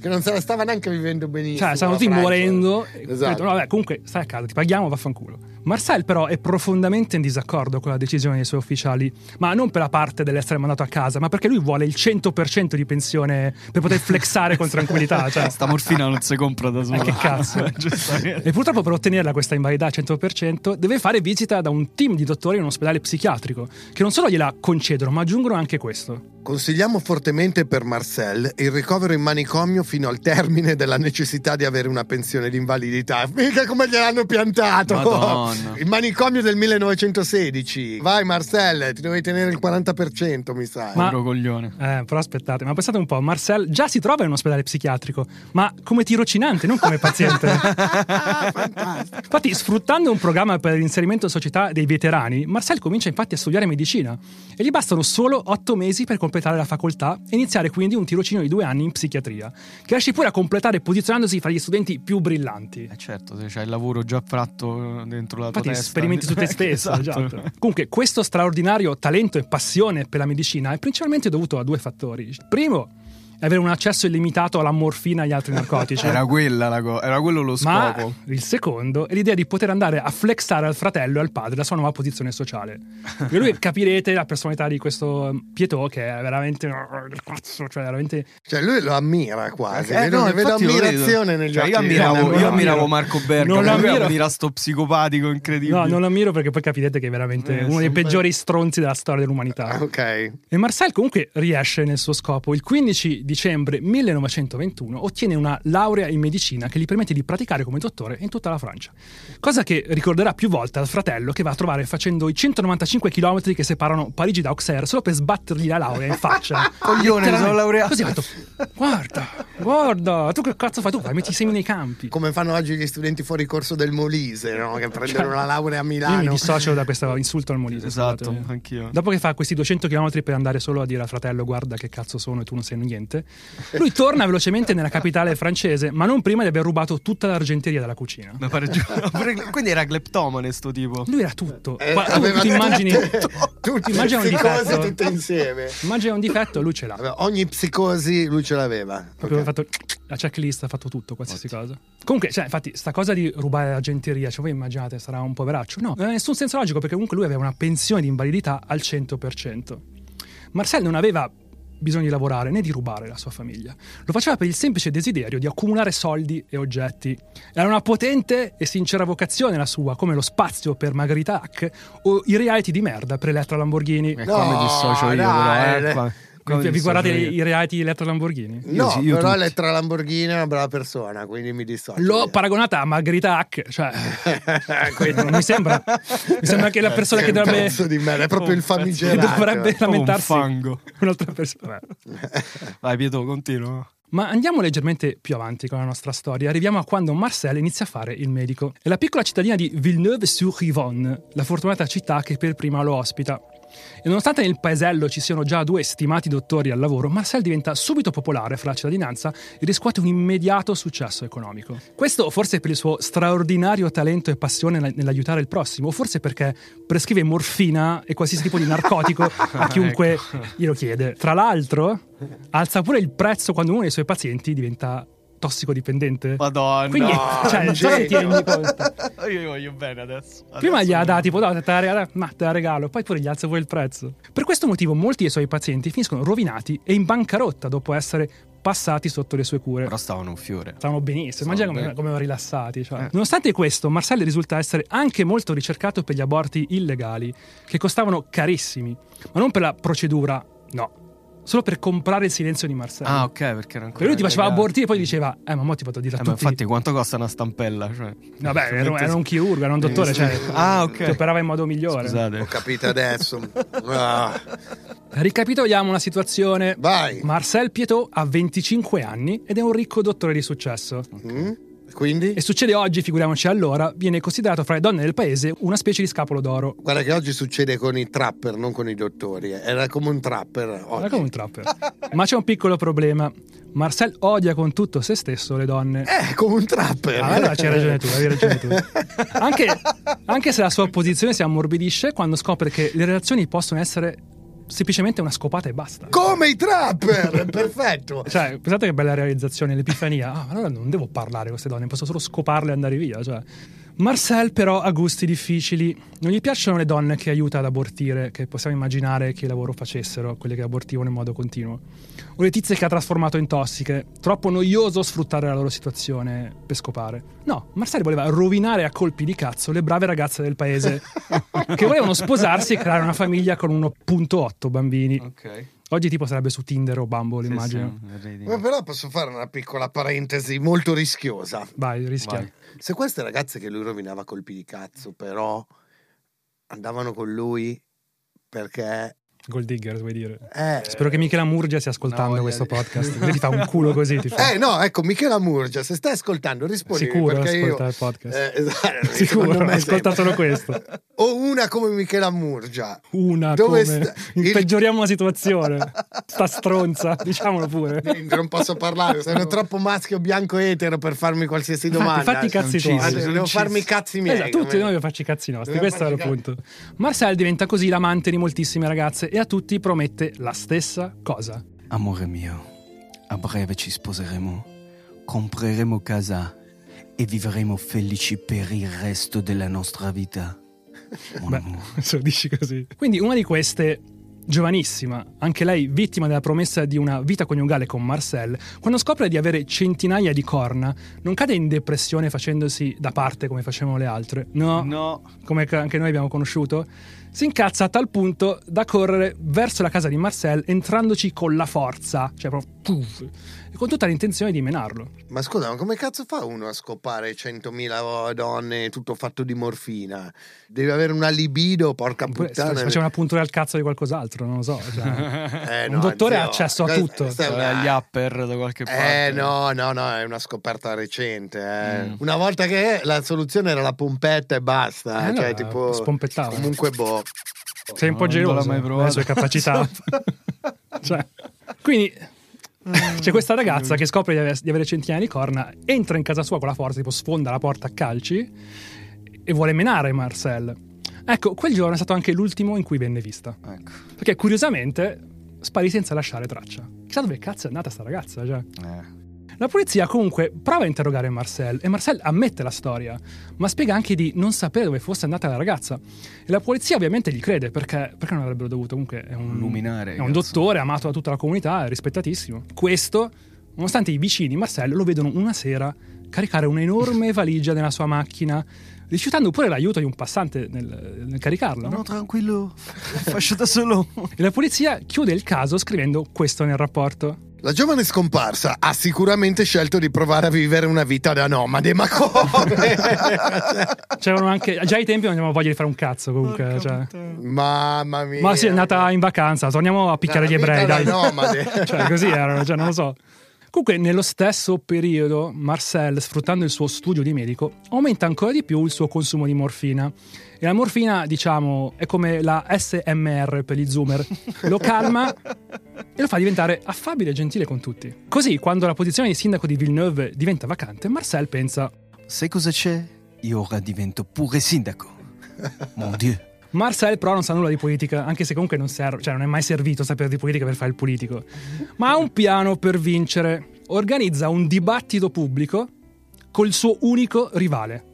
che non se la stava neanche vivendo benissimo. Cioè, stanno la tutti morendo. Esatto. detto, no, vabbè, comunque stai a casa, ti paghiamo, vaffanculo. Marcel, però, è profondamente in disaccordo con la decisione dei suoi ufficiali, ma non per la parte dell'essere mandato a casa, ma perché lui vuole il 100% di pensione per poter flexare con tranquillità. Cioè, Sta morfina non si compra da sola. Eh, che cazzo. Giustamente. E purtroppo per ottenerla questa invalidità al 100% deve fare visita da un team di dottori in un ospedale psichiatrico, che non solo gliela concedono, ma aggiungono anche questo. Consigliamo fortemente per Marcel il ricovero in manicomio fino al termine della necessità di avere una pensione di invalidità. Mica come gliel'hanno piantato! Madonna. Il manicomio del 1916. Vai Marcel, ti dovevi tenere il 40%, mi sa. Ma- coglione. Eh, però aspettate, ma pensate un po', Marcel già si trova in un ospedale psichiatrico, ma come tirocinante, non come paziente. Fantastico. Infatti, sfruttando un programma per l'inserimento in società dei veterani, Marcel comincia infatti a studiare medicina e gli bastano solo otto mesi per completare la facoltà e iniziare quindi un tirocinio di due anni in psichiatria, che riesce pure a completare posizionandosi fra gli studenti più brillanti. Eh certo, se c'hai il lavoro già fatto dentro la tua Infatti testa. sperimenti su te stesso. Esatto. esatto. Comunque, questo straordinario talento e passione per la medicina è principalmente dovuto a due fattori. Primo avere un accesso illimitato alla morfina e agli altri narcotici. Era quella la cosa, era quello lo Ma scopo. il secondo è l'idea di poter andare a flexare al fratello e al padre la sua nuova posizione sociale. E lui capirete la personalità di questo Pietò che è veramente cioè veramente Cioè, lui lo ammira quasi. Eh, vedo, no, vedo ammirazione negli Cioè, occhi. io ammiravo, io lo ammiravo ammiro. Marco Bergamo, Non lo lui ammiro. ammira sto psicopatico incredibile. No, non lo ammiro perché poi capirete che è veramente Eh, uno dei peggiori stronzi della storia dell'umanità. Ok. E Marcel comunque riesce nel suo scopo. Il 15 dicembre 1921 ottiene una laurea in medicina che gli permette di praticare come dottore in tutta la Francia. Cosa che ricorderà più volte al fratello che va a trovare facendo i 195 km che separano Parigi da Auxerre solo per sbattergli la laurea in faccia. Coglione, sono laureato. Così ha detto, guarda, guarda, tu che cazzo fai? Tu vai, metti i semi nei campi. Come fanno oggi gli studenti fuori corso del Molise, no? che prendono Cioè, la laurea a Io mi Milano. dissocio da questo insulto al Molise. Esatto, scusate. anch'io. Dopo che fa questi 200 km per andare solo a dire al fratello guarda che cazzo sono e tu non sai niente, lui torna velocemente nella capitale francese, ma non prima di aver rubato tutta l'argenteria della cucina. Mi pare Quindi era cleptomane sto tipo. Lui era tutto. Eh, Guarda, aveva tu ti immagini, tutte, tutte immagina un difetto. tutte insieme. immagina un difetto, lui ce l'ha. Vabbè, ogni psicosi lui ce l'aveva. Proprio Ok. ha fatto la checklist, ha fatto tutto, qualsiasi cosa. Comunque, cioè, infatti, sta cosa di rubare l'argenteria, cioè voi immaginate sarà un poveraccio? No, non ha nessun senso logico perché comunque lui aveva una pensione di invalidità al 100%. Marcel non aveva bisogno di lavorare né di rubare la sua famiglia. Lo faceva per il semplice desiderio di accumulare soldi e oggetti. Era una potente e sincera vocazione la sua, come lo spazio per Margherita Hack o i reality di merda per Elettra Lamborghini. E No, dissocio io, dai, però. Eh, mi Vi guardate io. i reality di Elettra Lamborghini? No, sì, io però tutti. Elettra Lamborghini è una brava persona, quindi mi dissocio. L'ho paragonata a Margherita Hack, cioè Quindi- non mi sembra, mi sembra che la persona che dovrebbe, pezzo di merda, è proprio il che famigerato. dovrebbe Proprio un lamentarsi fango. un'altra persona. Vai Pietro, continua. Ma andiamo leggermente più avanti con la nostra storia. Arriviamo a quando Marcel inizia a fare il medico. È la piccola cittadina di Villeneuve-sur-Yvonne, la fortunata città che per prima lo ospita. E nonostante nel paesello ci siano già due stimati dottori al lavoro, Marcel diventa subito popolare fra la cittadinanza e riscuote un immediato successo economico. Questo forse per il suo straordinario talento e passione nell- nell'aiutare il prossimo, o forse perché prescrive morfina e qualsiasi tipo di narcotico a chiunque glielo chiede. Tra l'altro, alza pure il prezzo quando uno dei suoi pazienti diventa tossicodipendente. Madonna. Quindi, No, cioè, non so se ti rendi conto. Io gli voglio bene adesso. Prima Adesso gli ha no. dati tipo, no, te la regalo, ma te la regalo, poi pure gli alza pure il prezzo. Per questo motivo molti dei suoi pazienti finiscono rovinati e in bancarotta dopo essere passati sotto le sue cure. Però stavano un fiore. Stavano benissimo, Stavano immagina come, come erano rilassati. cioè. Eh. Nonostante questo, Marcel risulta essere anche molto ricercato per gli aborti illegali, che costavano carissimi, ma non per la procedura, no, solo per comprare il silenzio di Marcel. Ah, ok, perché era ancora. Per lui ti faceva abortire e poi diceva, eh, ma mo ti vado a dire a Eh, ma tutti. infatti, quanto costa una stampella? Cioè, Vabbè, era, era un chirurgo, era un dottore, cioè, Ah, ti ok. operava in modo migliore. Ho Scusate. capito adesso. Ah, Ricapitoliamo la situazione. vai. Marcel Pietò ha 25 anni ed è un ricco dottore di successo. Mm? Quindi? E succede oggi, figuriamoci allora, viene considerato fra le donne del paese una specie di scapolo d'oro. Guarda che oggi succede con i trapper, non con i dottori. eh. Era come un trapper. Era oggi. come un trapper. Ma c'è un piccolo problema. Marcel odia con tutto se stesso le donne. Eh, come un trapper. Ah, allora c'hai ragione tu, hai ragione tu. Anche, anche se la sua posizione si ammorbidisce quando scopre che le relazioni possono essere semplicemente una scopata e basta. Come i trapper! Perfetto. Cioè, pensate che bella realizzazione, l'epifania. Ah, allora non devo parlare con queste donne, posso solo scoparle e andare via. Cioè. Marcel però ha gusti difficili. Non gli piacciono le donne che aiuta ad abortire, che possiamo immaginare che lavoro facessero, quelle che abortivano in modo continuo. O le tizie che ha trasformato in tossiche. Troppo noioso sfruttare la loro situazione per scopare. No, Marcel voleva rovinare a colpi di cazzo le brave ragazze del paese che volevano sposarsi e creare una famiglia con 1.8 bambini. Ok. Oggi tipo sarebbe su Tinder o Bumble, immagino. Sì, sì, vedi. Ma però posso fare una piccola parentesi molto rischiosa. Vai, rischia. Vai. Se queste ragazze che lui rovinava a colpi di cazzo, però andavano con lui perché... Gold digger, vuoi dire? Eh, Spero che Michela Murgia stia ascoltando No, questo podcast. Così ti fa un culo così. Ti fa. eh, no, ecco, Michela Murgia, se stai ascoltando, rispondi Sicuro perché io... ascolta il podcast. Eh, esatto, Sicuro, ascolta solo questo. O una come Michela Murgia. Una Dove come sta- il- peggioriamo la situazione. Sta stronza, diciamolo pure. Non posso parlare, sono troppo maschio bianco etero per farmi qualsiasi domanda. Fatti, fatti i cazzi Sono tuoi. devo farmi i cazzi miei. Esatto, tutti noi dobbiamo farci i cazzi nostri, questo è il punto. Marcel diventa così l'amante di moltissime ragazze e a tutti promette la stessa cosa. Amore mio, a breve ci sposeremo, compreremo casa e vivremo felici per il resto della nostra vita. Beh, se lo dici così. Quindi una di queste, giovanissima, anche lei vittima della promessa di una vita coniugale con Marcel, quando scopre di avere centinaia di corna, non cade in depressione facendosi da parte come facevano le altre. No, No. come anche noi abbiamo conosciuto. Si incazza a tal punto da correre verso la casa di Marcel entrandoci con la forza, cioè proprio puff, con tutta l'intenzione di menarlo. Ma scusa, ma come cazzo fa uno a scopare 100.000 donne tutto fatto di morfina? Deve avere una libido, porca Oppure si puttana. faceva una puntura al cazzo di qualcos'altro, non lo so. cioè. Eh, un dottore ha accesso a questa- tutto. questa è Sarà una- Gli upper da qualche parte. Eh no, no, no, è una scoperta recente. eh. Mm. Una volta che la soluzione era la pompetta e basta. Eh, cioè, no, tipo. spompettava. Comunque, boh. Sei un po' Non geloso l'ho mai delle provato. sue capacità. Cioè, quindi c'è questa ragazza che scopre di avere, di avere centinaia di corna, entra in casa sua con la forza, tipo sfonda la porta a calci e vuole menare Marcel. Ecco, quel giorno è stato anche l'ultimo in cui venne vista. Ecco. Perché curiosamente sparì senza lasciare traccia. Chissà dove cazzo è andata sta ragazza, cioè. Eh. La polizia comunque prova a interrogare Marcel e Marcel ammette la storia, ma spiega anche di non sapere dove fosse andata la ragazza. E la polizia ovviamente gli crede perché, perché non avrebbero dovuto, comunque è un, luminare, è un dottore amato da tutta la comunità, rispettatissimo. Questo, nonostante i vicini di Marcel lo vedono una sera caricare un'enorme valigia nella sua macchina, rifiutando pure l'aiuto di un passante nel, nel caricarla. no? No, tranquillo, faccio da solo. E la polizia chiude il caso scrivendo questo nel rapporto. La giovane scomparsa ha sicuramente scelto di provare a vivere una vita da nomade, ma come? C'erano anche, già ai tempi non avevamo voglia di fare un cazzo comunque. cioè. Mamma mia. Ma sì, è andata in vacanza, torniamo a picchiare gli ebrei, da dai. nomade. cioè, così erano, cioè, non lo so. Comunque, nello stesso periodo, Marcel, sfruttando il suo studio di medico, aumenta ancora di più il suo consumo di morfina. E la morfina, diciamo, è come la SMR per gli zoomer. Lo calma e lo fa diventare affabile e gentile con tutti. Così, quando la posizione di sindaco di Villeneuve diventa vacante, Marcel pensa Sai cosa c'è? Io ora divento pure sindaco. Mon Dieu. Marcel però non sa nulla di politica, anche se comunque non serve, cioè non è mai servito sapere di politica per fare il politico. Ma ha un piano per vincere. Organizza un dibattito pubblico col suo unico rivale.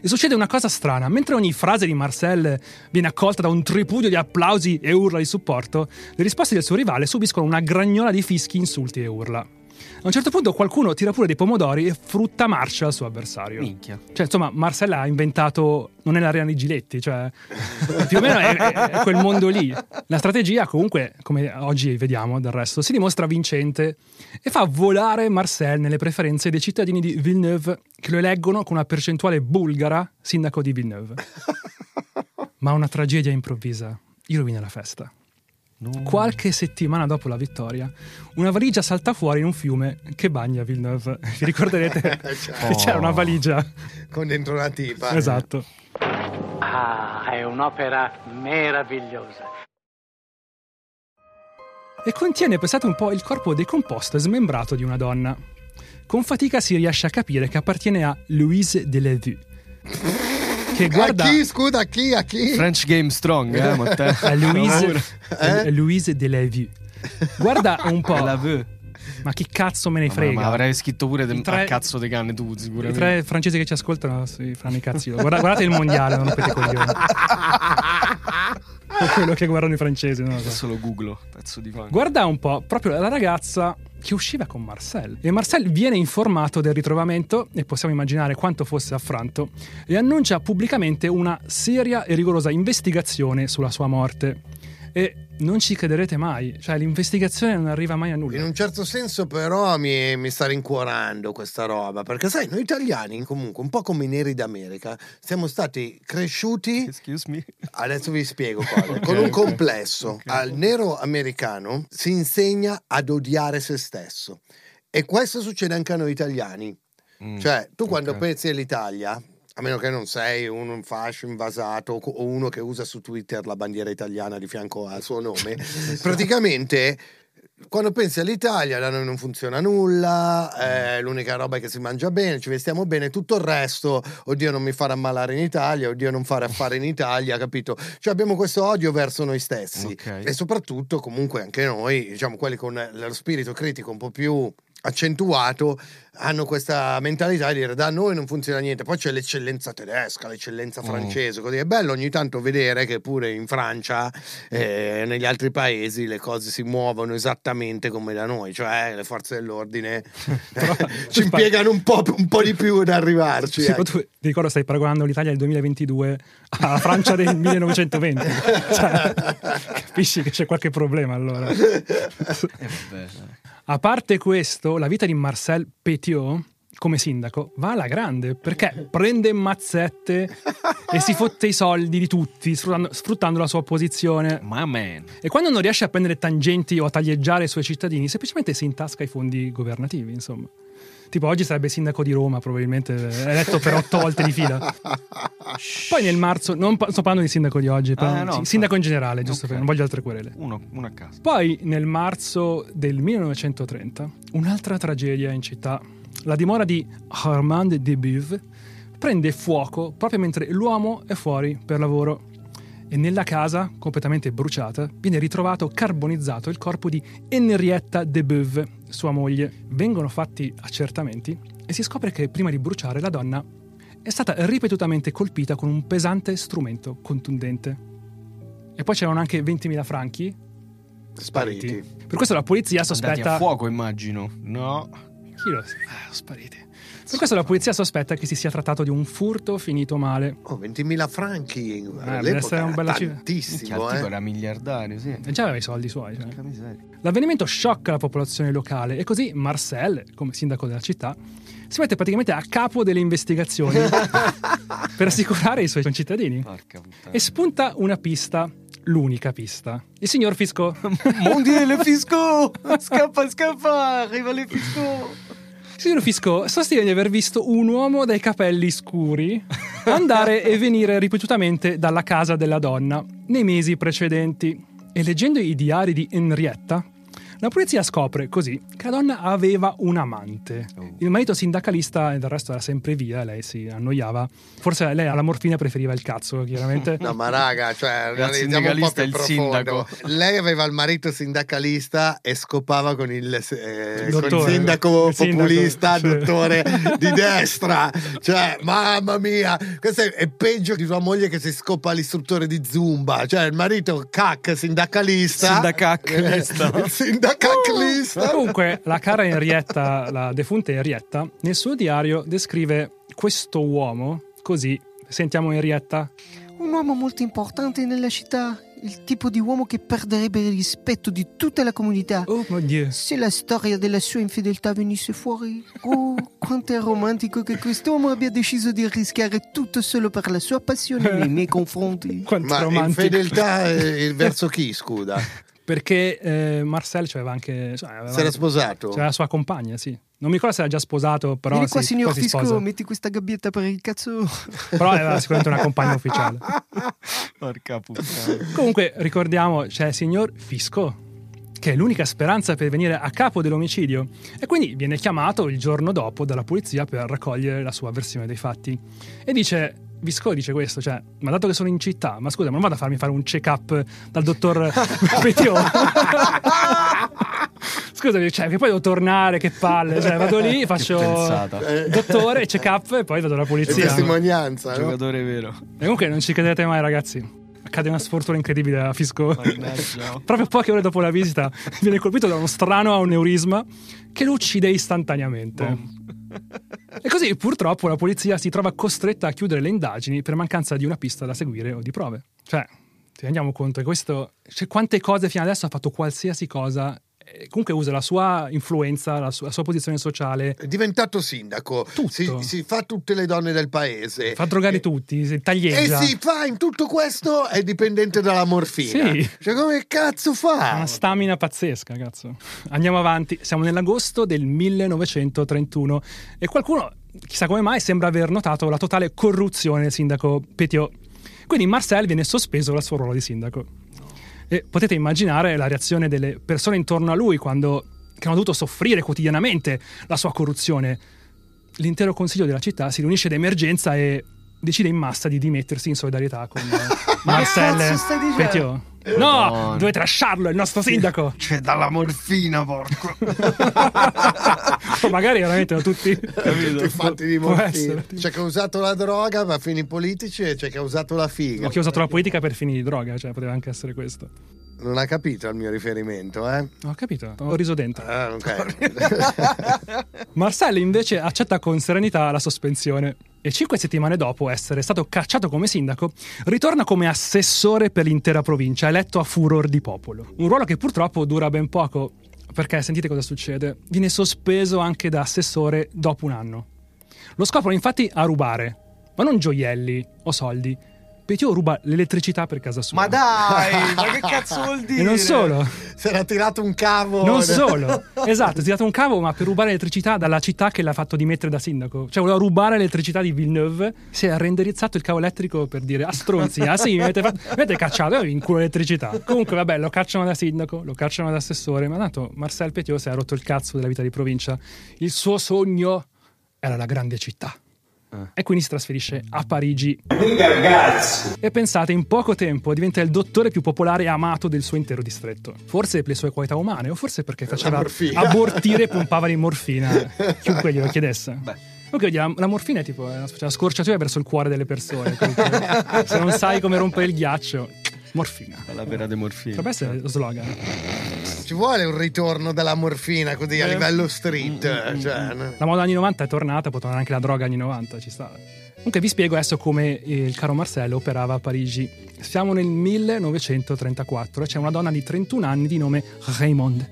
E succede una cosa strana, mentre ogni frase di Marcel viene accolta da un tripudio di applausi e urla di supporto, le risposte del suo rivale subiscono una gragnola di fischi, insulti e urla. A un certo punto qualcuno tira pure dei pomodori e frutta marcia al suo avversario. Minchia. Cioè, insomma, Marcel ha inventato. Non è l'arena di Giletti, cioè. più o meno è, è- è quel mondo lì. La strategia, comunque, come oggi vediamo del resto, si dimostra vincente e fa volare Marcel nelle preferenze dei cittadini di Villeneuve che lo eleggono con una percentuale bulgara sindaco di Villeneuve. Ma una tragedia improvvisa gli rovina la festa. Qualche settimana dopo la vittoria, una valigia salta fuori in un fiume che bagna Villeneuve. Vi ricorderete che c'era una valigia? Con dentro una tipa. Esatto. Ah, è un'opera meravigliosa. E contiene, pensate un po', il corpo decomposto e smembrato di una donna. Con fatica si riesce a capire che appartiene a Louise Delevue. Che guarda. A chi, scusa, a chi, a chi? French Game Strong, eh, Matteo? a Louise, Eh? a Louise Delevue. Guarda un po'. La ve. Ma chi cazzo me ne Ma, frega? ma avrei scritto pure de- I tre- cazzo di canne tu, I sicuramente. tre francesi che ci ascoltano si faranno i cazzi loro. Guarda- guardate il mondiale, non rompete i coglioni. Quello che guardano i francesi, so. Adesso lo googlo, pezzo di fan. Guarda un po', proprio la ragazza che usciva con Marcel. E Marcel viene informato del ritrovamento, e possiamo immaginare quanto fosse affranto, e annuncia pubblicamente una seria e rigorosa investigazione sulla sua morte. E non ci crederete mai, cioè l'investigazione non arriva mai a In nulla. un certo senso però mi, mi sta rincuorando questa roba, perché sai, noi italiani comunque, un po' come i neri d'America, siamo stati cresciuti, Excuse me. adesso vi spiego cosa, con un complesso. Al nero americano si insegna ad odiare se stesso. E questo succede anche a noi italiani. Mm, Cioè, tu quando pensi all'Italia, a meno che non sei in fascio invasato o uno che usa su Twitter la bandiera italiana di fianco al suo nome, praticamente quando pensi all'Italia da noi non funziona nulla, eh, l'unica roba è che si mangia bene, ci vestiamo bene, tutto il resto, oddio non mi fare ammalare in Italia, oddio non fare affare in Italia, capito? Cioè abbiamo questo odio verso noi stessi Ok. e soprattutto comunque anche noi, diciamo quelli con lo spirito critico un po' più accentuato hanno questa mentalità di dire da noi non funziona niente poi c'è l'eccellenza tedesca l'eccellenza Mm. francese così è bello ogni tanto vedere che pure in Francia e negli altri paesi le cose si muovono esattamente come da noi cioè le forze dell'ordine eh, ci impiegano un po', un po' di più ad arrivarci Sì, ma tu ti ricordo stai paragonando l'Italia del 2022 alla Francia del 1920. Cioè, capisci che c'è qualche problema allora. Eh. A parte questo, la vita di Marcel Petiot come sindaco va alla grande perché prende mazzette e si fotte i soldi di tutti sfruttando, sfruttando la sua posizione. Ma man. E quando non riesce a prendere tangenti o a taglieggiare i suoi cittadini, semplicemente si intasca i fondi governativi, insomma. Tipo oggi sarebbe sindaco di Roma, probabilmente eletto per otto volte di fila. Poi nel marzo, non pa- sto parlando di sindaco di oggi, Ah, no, sindaco in generale, giusto Ok. per non voglio altre querele. Uno, uno a caso. Poi nel marzo del 1930, un'altra tragedia in città. La dimora di Armand de Beauve prende fuoco proprio mentre l'uomo è fuori per lavoro. E nella casa, completamente bruciata, viene ritrovato carbonizzato il corpo di Henrietta de Beauve, sua moglie. Vengono fatti accertamenti e si scopre che prima di bruciare la donna è stata ripetutamente colpita con un pesante strumento contundente. E poi c'erano anche 20.000 franchi spariti per questo la polizia Andati sospetta. a fuoco, immagino. No. Chi lo sa? Ah, spariti. Per questo la polizia sospetta che si sia trattato di un furto finito male. oh, 20.000 franchi deve all'epoca essere un era bella tantissimo tipo eh. era miliardario, sì. E già aveva i soldi suoi. cioè. L'avvenimento sciocca la popolazione locale e così Marcel, come sindaco della città, si mette praticamente a capo delle investigazioni per assicurare i suoi concittadini. Porca puttana. E spunta una pista. l'unica pista. Il signor Fisco. Mon Dieu, le fisco! Scappa, scappa! Arriva le fisco! Signor Fisco sostiene di aver visto un uomo dai capelli scuri andare e venire ripetutamente dalla casa della donna nei mesi precedenti. E leggendo i diari di Henrietta, la polizia scopre così che la donna aveva un amante. Oh. Il marito sindacalista, e del resto era sempre via, lei si annoiava. Forse lei alla morfina preferiva il cazzo, chiaramente. No, ma raga, cioè, Il analizziamo un po' sindacalista è il profondo. sindaco. Lei aveva il marito sindacalista e scopava con il, eh, Il con il dottore. sindaco Il sindaco, populista, sì. dottore di destra. Cioè, mamma mia, questo è, è peggio di tua moglie che si scopa l'istruttore di Zumba. Cioè, il marito cac sindacalista. Sindacaclista. Eh, il sindacalista. Ma comunque, la cara Henrietta, la defunta Henrietta, nel suo diario descrive questo uomo così. Sentiamo Henrietta. Un uomo molto importante nella città, il tipo di uomo che perderebbe il rispetto di tutta la comunità. Oh mon Dieu. Se la storia della sua infedeltà venisse fuori, oh, quanto è romantico che quest'uomo abbia deciso di rischiare tutto solo per la sua passione nei miei confronti. Quanto Ma romantico. infedeltà eh, verso chi, scusa? Perché eh, Marcel aveva anche. Cioè, aveva, Si era sposato? C'era la sua compagna, sì. Non mi ricordo se era già sposato, però. Vieni qua, sì, signor quasi Fisco, sposa. metti questa gabbietta per il cazzo. Però aveva sicuramente una compagna ufficiale. Porca puttana. Comunque, ricordiamo, c'è il signor Fisco, che è l'unica speranza per venire a capo dell'omicidio. E quindi viene chiamato il giorno dopo dalla polizia per raccogliere la sua versione dei fatti. E dice. Visco dice questo, cioè, ma dato che sono in città, ma scusa, ma non vado a farmi fare un check-up dal dottor Petio? Scusami, cioè, che poi devo tornare, che palle, cioè, vado lì, faccio dottore, check-up e poi vado alla È polizia. testimonianza, no? Giocatore vero. E comunque non ci credete mai, ragazzi. Accade una sfortuna incredibile a Fisco. Mannaggia. Proprio poche ore dopo la visita viene colpito da uno strano aneurisma che lo uccide istantaneamente. E così purtroppo la polizia si trova costretta a chiudere le indagini per mancanza di una pista da seguire o di prove. Cioè, ci rendiamo conto che questo... Cioè, quante cose fino adesso ha fatto qualsiasi cosa comunque usa la sua influenza, la sua, la sua posizione sociale, È diventato sindaco, si, si fa tutte le donne del paese. fa drogare E- tutti, si E taglieggia. si fa in tutto questo è dipendente dalla morfina. Sì. Cioè, come cazzo fa? una stamina pazzesca, cazzo. Andiamo avanti, siamo nell'agosto del 1931 e qualcuno, chissà come mai, sembra aver notato la totale corruzione del sindaco Petiot. Quindi Marcel viene sospeso dal suo ruolo di sindaco. E potete immaginare la reazione delle persone intorno a lui quando che hanno dovuto soffrire quotidianamente la sua corruzione. L'intero consiglio della città si riunisce d'emergenza e decide in massa di dimettersi in solidarietà con eh, Marcel? Petiot. No, Madonna. dovete lasciarlo, è il nostro sindaco. C'è dalla morfina, porco. O magari veramente erano tutti Tutti fatti di essere. C'è chi ha usato la droga per fini politici e c'è chi ha usato la figa. Ho chi ha usato la politica per fini di droga, cioè poteva anche essere questo. Non ha capito il mio riferimento, eh? Ho capito, ho riso dentro. Ah, ok. Marcel invece accetta con serenità la sospensione e cinque settimane dopo essere stato cacciato come sindaco, ritorna come assessore per l'intera provincia, eletto a furor di popolo. Un ruolo che purtroppo dura ben poco, perché sentite cosa succede. Viene sospeso anche da assessore dopo un anno. Lo scoprono infatti a rubare, ma non gioielli o soldi. Petiot ruba l'elettricità per casa sua. Ma dai, ma che cazzo vuol dire? E non solo, Si era tirato un cavo. non solo, esatto, si è tirato un cavo, ma per rubare l'elettricità dalla città che l'ha fatto dimettere da sindaco. Cioè, voleva rubare l'elettricità di Villeneuve, si è renderizzato il cavo elettrico per dire a stronzi, ah sì, mi avete, fatto- mi avete cacciato, io vi inculo l'elettricità. Comunque, vabbè, lo cacciano da sindaco, lo cacciano da assessore, ma tanto Marcel Petiot si è rotto il cazzo della vita di provincia. Il suo sogno era la grande città. E quindi si trasferisce a Parigi. E pensate, in poco tempo diventa il dottore più popolare e amato del suo intero distretto. Forse per le sue qualità umane, o forse perché faceva abortire e pompava di morfina. Chiunque glielo chiedesse. Comunque la, la morfina è tipo una specie di scorciatoia verso il cuore delle persone. comunque. Se non sai come rompere il ghiaccio, morfina. La vera de morfina. Potrebbe essere lo slogan. Ci vuole un ritorno della morfina così a livello street. Cioè, no? La moda anni 90 è tornata, può tornare anche la droga anni 90, ci sta. Comunque vi spiego adesso come il caro Marcello operava a Parigi. Siamo nel 1934 e c'è una donna di 31 anni di nome Raymond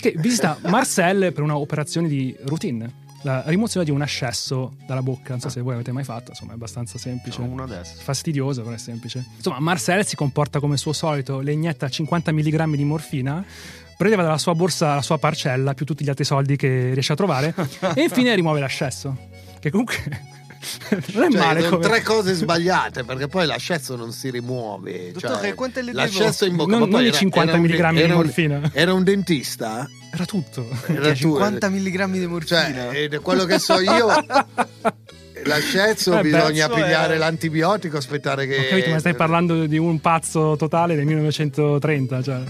che visita Marcel per una operazione di routine. La rimozione di un ascesso dalla bocca. Non so se voi avete mai fatto, insomma, è abbastanza semplice. Uno adesso. Fastidioso, però è semplice. Insomma, Marcel si comporta come suo solito, le inietta 50 mg di morfina, prendeva dalla sua borsa la sua parcella più tutti gli altri soldi che riesce a trovare e infine rimuove l'ascesso. Che comunque non è Cioè, male sono come... tre cose sbagliate perché poi l'ascesso non si rimuove. Dottore, cioè, quante le l'ascesso in bocca Non- non i era- 50 era un- milligrammi di morfina. Era un dentista? Era tutto. Era tu- 50 mg di morfina. Cioè, eh, quello che so io, l'ascesso Eh bisogna cazzo è- pigliare l'antibiotico, aspettare che. Ho capito, ma stai parlando di un pazzo totale del 1930, cioè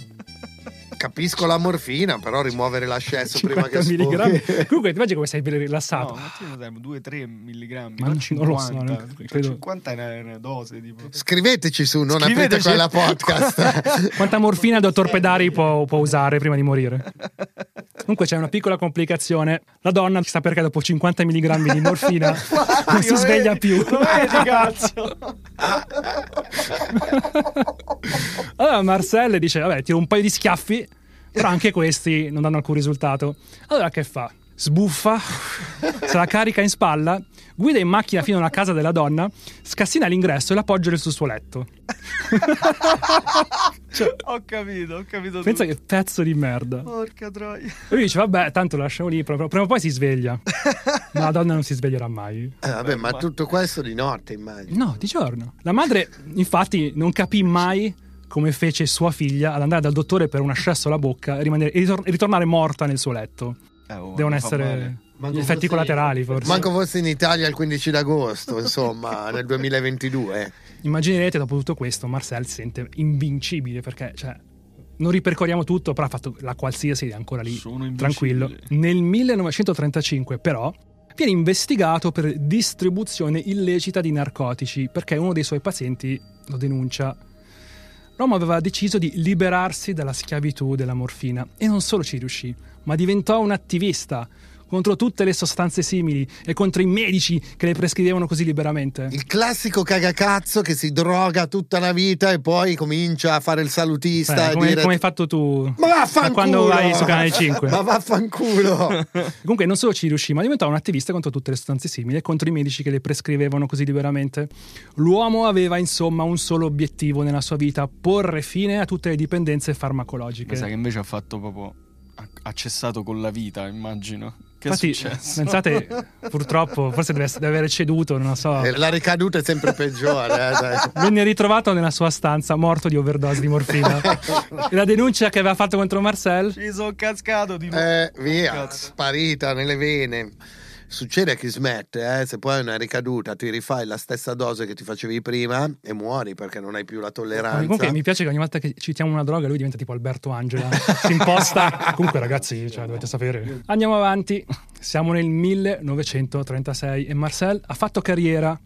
Capisco la morfina, però rimuovere l'ascesso prima 50 che milligrammi. Comunque, ti immagini come sei rilassato. No, ma tu non sai, 2-3 mg. Ma non non lo so, 50. non Cioè, credo. 50 è una, una dose. Tipo. Scriveteci su, non aprite Scriveteci. quella podcast. Quanta morfina il dottor Pedari può, può usare prima di morire? Comunque c'è una piccola complicazione. La donna sta perché dopo 50 mg di morfina non si sveglia più. Lo vedi, cazzo? Allora Marcel dice, vabbè, tiro un paio di schiaffi, però anche questi non danno alcun risultato. Allora che fa? Sbuffa, se la carica in spalla, guida in macchina fino alla casa della donna, scassina l'ingresso e l'appoggia sul suo letto. ho capito, ho capito. Pensa tutto. che pezzo di merda. Porca troia. Lui dice, vabbè, tanto lo lasciamo lì, però prima o poi si sveglia. Ma la donna non si sveglierà mai. Eh, vabbè, ma tutto questo di notte, immagino. No, di giorno. La madre, infatti, non capì mai come fece sua figlia ad andare dal dottore per un ascesso alla bocca e, rimanere- e ritor- ritornare morta nel suo letto. Eh, oh, Devono essere effetti fosse- collaterali, forse. Manco fosse in Italia il 15 d'agosto, insomma, nel 2022. Immaginerete dopo tutto questo, Marcel si sente invincibile perché, cioè, non ripercorriamo tutto, però ha fatto la qualsiasi è ancora lì, Sono invincibile. tranquillo. Nel 1935, però, viene investigato per distribuzione illecita di narcotici perché uno dei suoi pazienti lo denuncia. L'uomo aveva deciso di liberarsi dalla schiavitù della morfina e non solo ci riuscì, ma diventò un attivista contro tutte le sostanze simili e contro i medici che le prescrivevano così liberamente. Il classico cagacazzo che si droga tutta la vita e poi comincia a fare il salutista Eh, e come, dire come hai fatto tu Ma vaffanculo! da quando vai su Canale 5. Ma vaffanculo! Comunque non solo ci riuscì, ma diventò un attivista contro tutte le sostanze simili e contro i medici che le prescrivevano così liberamente. L'uomo aveva insomma un solo obiettivo nella sua vita, porre fine a tutte le dipendenze farmacologiche. Mi sa che invece ha fatto proprio. Ha cessato con la vita, immagino. Che Infatti, è successo? pensate, purtroppo, forse deve, deve aver ceduto, non lo so. E La ricaduta è sempre peggiore. eh, dai. Venne ritrovato nella sua stanza morto di overdose di morfina. e la denuncia che aveva fatto contro Marcel Ci sono cascato di nuovo. Eh, via, Cazzo. sparita nelle vene. Succede a chi smette, eh? se poi hai una ricaduta ti rifai la stessa dose che ti facevi prima e muori perché non hai più la tolleranza. Comunque mi piace che ogni volta che citiamo una droga lui diventa tipo Alberto Angela. si imposta. Comunque ragazzi, cioè, dovete sapere. Andiamo avanti. Siamo nel 1936 e Marcel ha fatto carriera.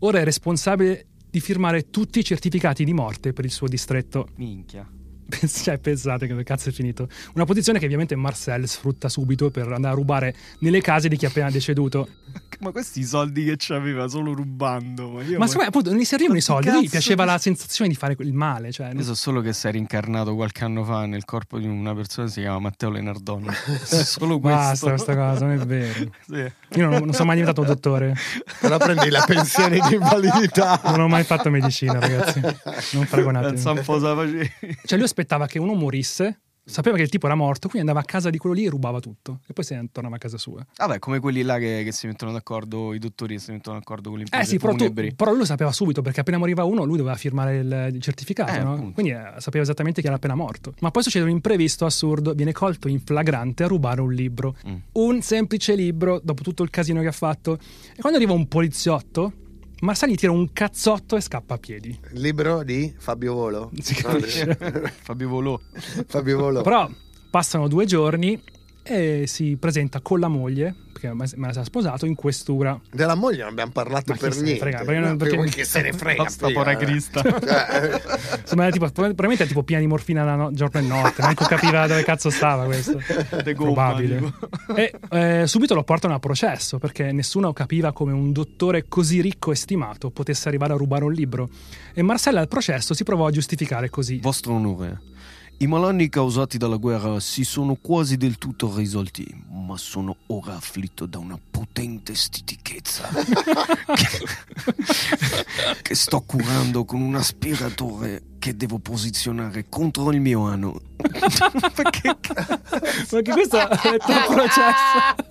Ora è responsabile di firmare tutti i certificati di morte per il suo distretto. Minchia. Cioè, pensate che cazzo è finito. Una posizione che ovviamente Marcel sfrutta subito per andare a rubare nelle case di chi è appena deceduto. Ma questi soldi che c'aveva solo rubando. Ma, io Ma secondo me appunto non gli servivano i soldi, lui piaceva la sensazione di fare il male. Cioè, Io so solo che sei rincarnato qualche anno fa nel corpo di una persona che si chiama Matteo Lenardon. solo questo. Basta questa cosa, non è vero. Sì. Io non, non sono mai diventato dottore, Però prendi la pensione di invalidità. non ho mai fatto medicina, ragazzi. Non Pensa paragonate. un po' se la facevi. Cioè, lui aspettava che uno morisse, sapeva che il tipo era morto, quindi andava a casa di quello lì e rubava tutto. E poi se ne tornava a casa sua. Vabbè, come quelli là che, che si mettono d'accordo, i dottori che si mettono d'accordo con Eh l'impresa sì, però, tu- però lui lo sapeva subito perché appena moriva uno lui doveva firmare il, il certificato, Eh, no? quindi eh, sapeva esattamente che era appena morto. Ma poi succede un imprevisto assurdo, viene colto in flagrante a rubare un libro. Mm. Un semplice libro, dopo tutto il casino che ha fatto. E quando arriva un poliziotto, Gli tira un cazzotto e scappa a piedi. Libro di Fabio Volo. Si capisce. Fabio Volò. Fabio Volo. Però passano due giorni e si presenta con la moglie, perché me la si è sposato, in questura. Della moglie non abbiamo parlato per niente. frega, perché No, perché- chi se ne frega. Basta, figa, pora eh. Crista. Cioè, Insomma, era tipo, probabilmente è tipo piena di morfina la no- giorno e notte, manco capiva dove cazzo stava questo. Gomma, Probabile. E eh, subito lo portano a processo perché nessuno capiva come un dottore così ricco e stimato potesse arrivare a rubare un libro. E Marcella al processo si provò a giustificare così. Vostro onore, I malanni causati dalla guerra si sono quasi del tutto risolti, ma sono ora afflitto da una potente stitichezza che, che sto curando con un aspiratore che devo posizionare contro il mio ano. Perché Perché questo è il tuo processo.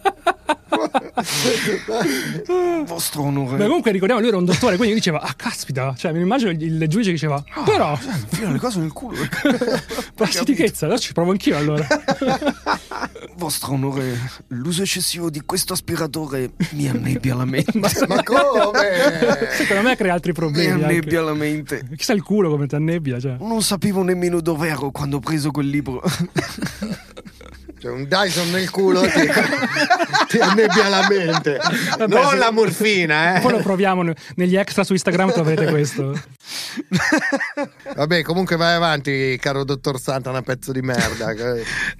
Vostro onore. Ma comunque ricordiamo, lui era un dottore, quindi diceva, ah caspita, cioè mi immagino il, il giudice diceva, però, Fila le cose nel culo. plastichezza, adesso ci provo anch'io allora. Vostro onore, l'uso eccessivo di questo aspiratore mi annebbia la mente. Ma come? Secondo me crea altri Mi problemi. anche. annebbia la mente. Chissà il culo come ti annebbia, cioè. Non sapevo nemmeno dove ero quando ho preso quel libro. C'è un Dyson nel culo ti, ti annebbia la mente. Vabbè, non se- la morfina, Poi lo eh. proviamo ne- negli extra su Instagram, troverete questo. Vabbè, comunque vai avanti, caro dottor Santana, pezzo di merda.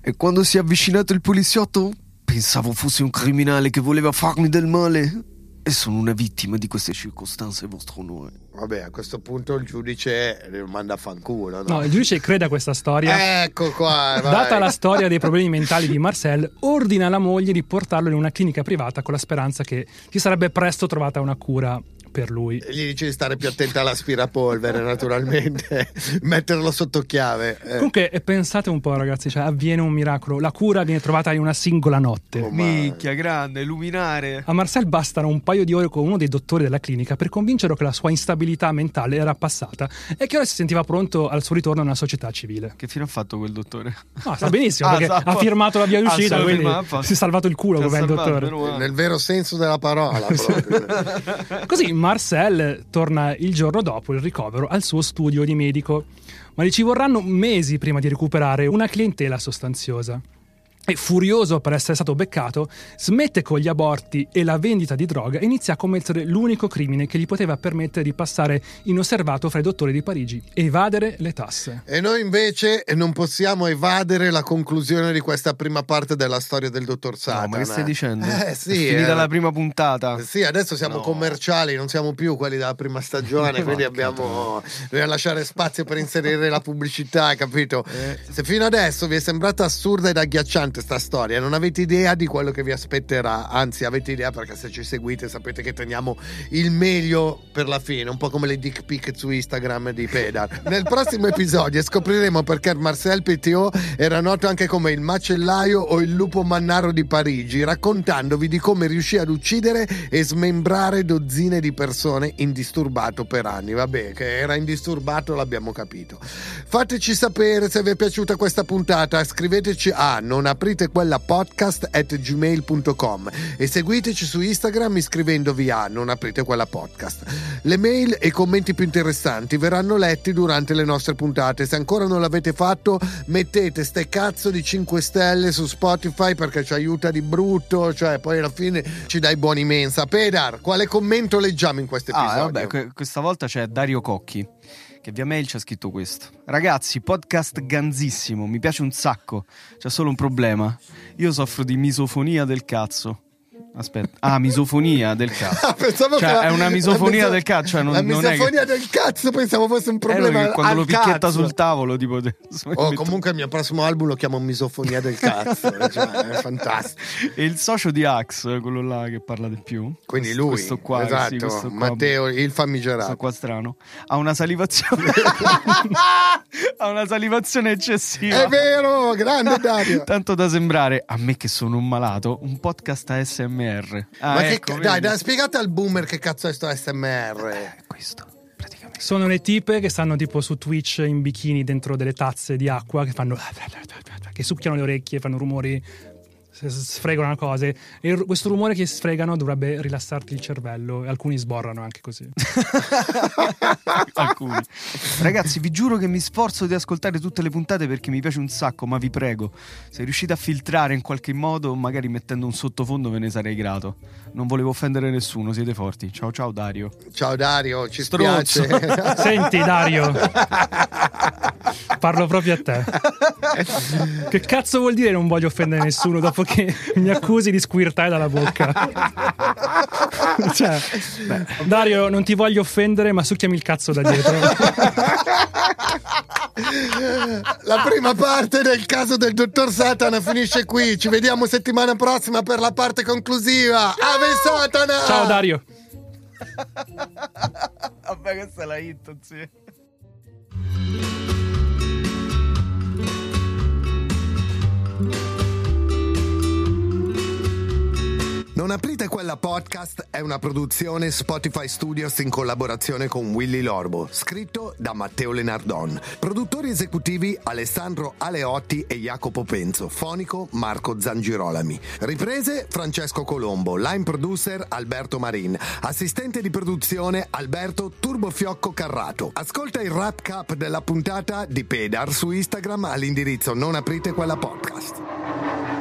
E quando si è avvicinato il poliziotto, pensavo fosse un criminale che voleva farmi del male. E sono una vittima di queste circostanze, vostro onore. Vabbè, a questo punto il giudice lo manda a fanculo. No? No, il giudice crede a questa storia. Ecco qua. vai. Data la storia dei problemi mentali di Marcel, ordina alla moglie di portarlo in una clinica privata con la speranza che ci sarebbe presto trovata una cura per lui. Gli dice di stare più attenta all'aspirapolvere, naturalmente. Metterlo sotto chiave. Eh. Comunque eh, pensate un po' ragazzi, cioè avviene un miracolo, la cura viene trovata in una singola notte. Oh, ma- Minchia, grande, luminare. A Marcel bastano un paio di ore con uno dei dottori della clinica per convincerlo che la sua instabilità mentale era passata e che ora si sentiva pronto al suo ritorno nella società civile. Che fine ha fatto quel dottore? No, sta benissimo Ah, ha firmato la via Ah, d'uscita, solo quindi si è salvato il culo come il dottore. Nel vero senso della parola. Così Marcel torna il giorno dopo il ricovero al suo studio di medico, ma gli ci vorranno mesi prima di recuperare una clientela sostanziosa. E furioso per essere stato beccato, smette con gli aborti e la vendita di droga e inizia a commettere l'unico crimine che gli poteva permettere di passare inosservato fra i dottori di Parigi, evadere le tasse. E noi invece non possiamo evadere la conclusione di questa prima parte della storia del dottor Satana. No, ma che stai dicendo? Eh È sì. finita eh. la prima puntata. Sì, adesso siamo No. commerciali, non siamo più quelli della prima stagione, quindi abbiamo dobbiamo lasciare spazio per inserire la pubblicità, capito? Eh. Se fino adesso vi è sembrata assurda ed agghiacciante sta storia, non avete idea di quello che vi aspetterà, anzi avete idea perché se ci seguite sapete che teniamo il meglio per la fine, un po' come le dick pic su Instagram di Pedar. Nel prossimo episodio scopriremo perché Marcel PTO era noto anche come il macellaio o il lupo mannaro di Parigi, raccontandovi di come riuscì ad uccidere e smembrare dozzine di persone indisturbato per anni. Vabbè, che era indisturbato l'abbiamo capito. Fateci sapere se vi è piaciuta questa puntata, scriveteci a non aprite quella podcast at gmail.com e seguiteci su Instagram iscrivendovi a non aprite quella podcast. Le mail e i commenti più interessanti verranno letti durante le nostre puntate. Se ancora non l'avete fatto, mettete ste cazzo di 5 stelle su Spotify perché ci aiuta di brutto, cioè poi alla fine ci dai buoni mensa. Pedar, quale commento leggiamo in questo episodio? Ah, vabbè, que- questa volta c'è Dario Cocchi che via mail ha scritto questo. Ragazzi, podcast ganzissimo, mi piace un sacco. C'è solo un problema. Io soffro di misofonia del cazzo. Aspetta. Ah, misofonia del cazzo. Ah, pensavo Cioè, è una misofonia miso- del cazzo, cioè non- la non è che- misofonia del cazzo pensavo fosse un Eh, problema quando al lo picchietta cazzo. sul tavolo, tipo. Oh, comunque il mio prossimo album lo chiamo Misofonia del cazzo, cioè, è fantastico. E il socio di Axe, quello là che parla di più. Quindi questo- lui, questo qua, esatto, sì, questo qua, Matteo, il questo famigerato. qua strano. Ha una salivazione. ha una salivazione eccessiva. È vero, grande Dario. Tanto da sembrare, a me che sono un malato, un podcast ASMR. Ah, Ma che ecco, ca- dai, dai, spiegate al boomer che cazzo è sto SMR. È questo. Sono le tipe che stanno tipo su Twitch in bikini dentro delle tazze di acqua che fanno che succhiano le orecchie, fanno rumori sfregano cose e questo rumore che sfregano dovrebbe rilassarti il cervello e alcuni sborrano anche così. Alcuni. Ragazzi, vi giuro che mi sforzo di ascoltare tutte le puntate perché mi piace un sacco, ma vi prego, se riuscite a filtrare in qualche modo, magari mettendo un sottofondo, ve ne sarei grato. Non volevo offendere nessuno, siete forti. Ciao ciao Dario. Ciao Dario, ci spiace. Senti Dario, parlo proprio a te. Che cazzo vuol dire non voglio offendere nessuno dopo che mi accusi di squirtare dalla bocca? Cioè, Dario, non ti voglio offendere, ma succhiami il cazzo da dietro. La prima parte del caso del dottor Satana finisce qui. Ci vediamo settimana prossima per la parte conclusiva. Ave Satana! Ciao Dario. Vabbè, questa è la hit, sì. Non aprite quella podcast è una produzione Spotify Studios in collaborazione con Willy Lorbo, scritto da Matteo Lenardon. Produttori esecutivi Alessandro Aleotti e Jacopo Penzo, fonico Marco Zangirolami. Riprese Francesco Colombo, line producer Alberto Marin, assistente di produzione Alberto Turbofiocco Carrato. Ascolta il wrap cap della puntata di Pedar su Instagram all'indirizzo non aprite quella podcast.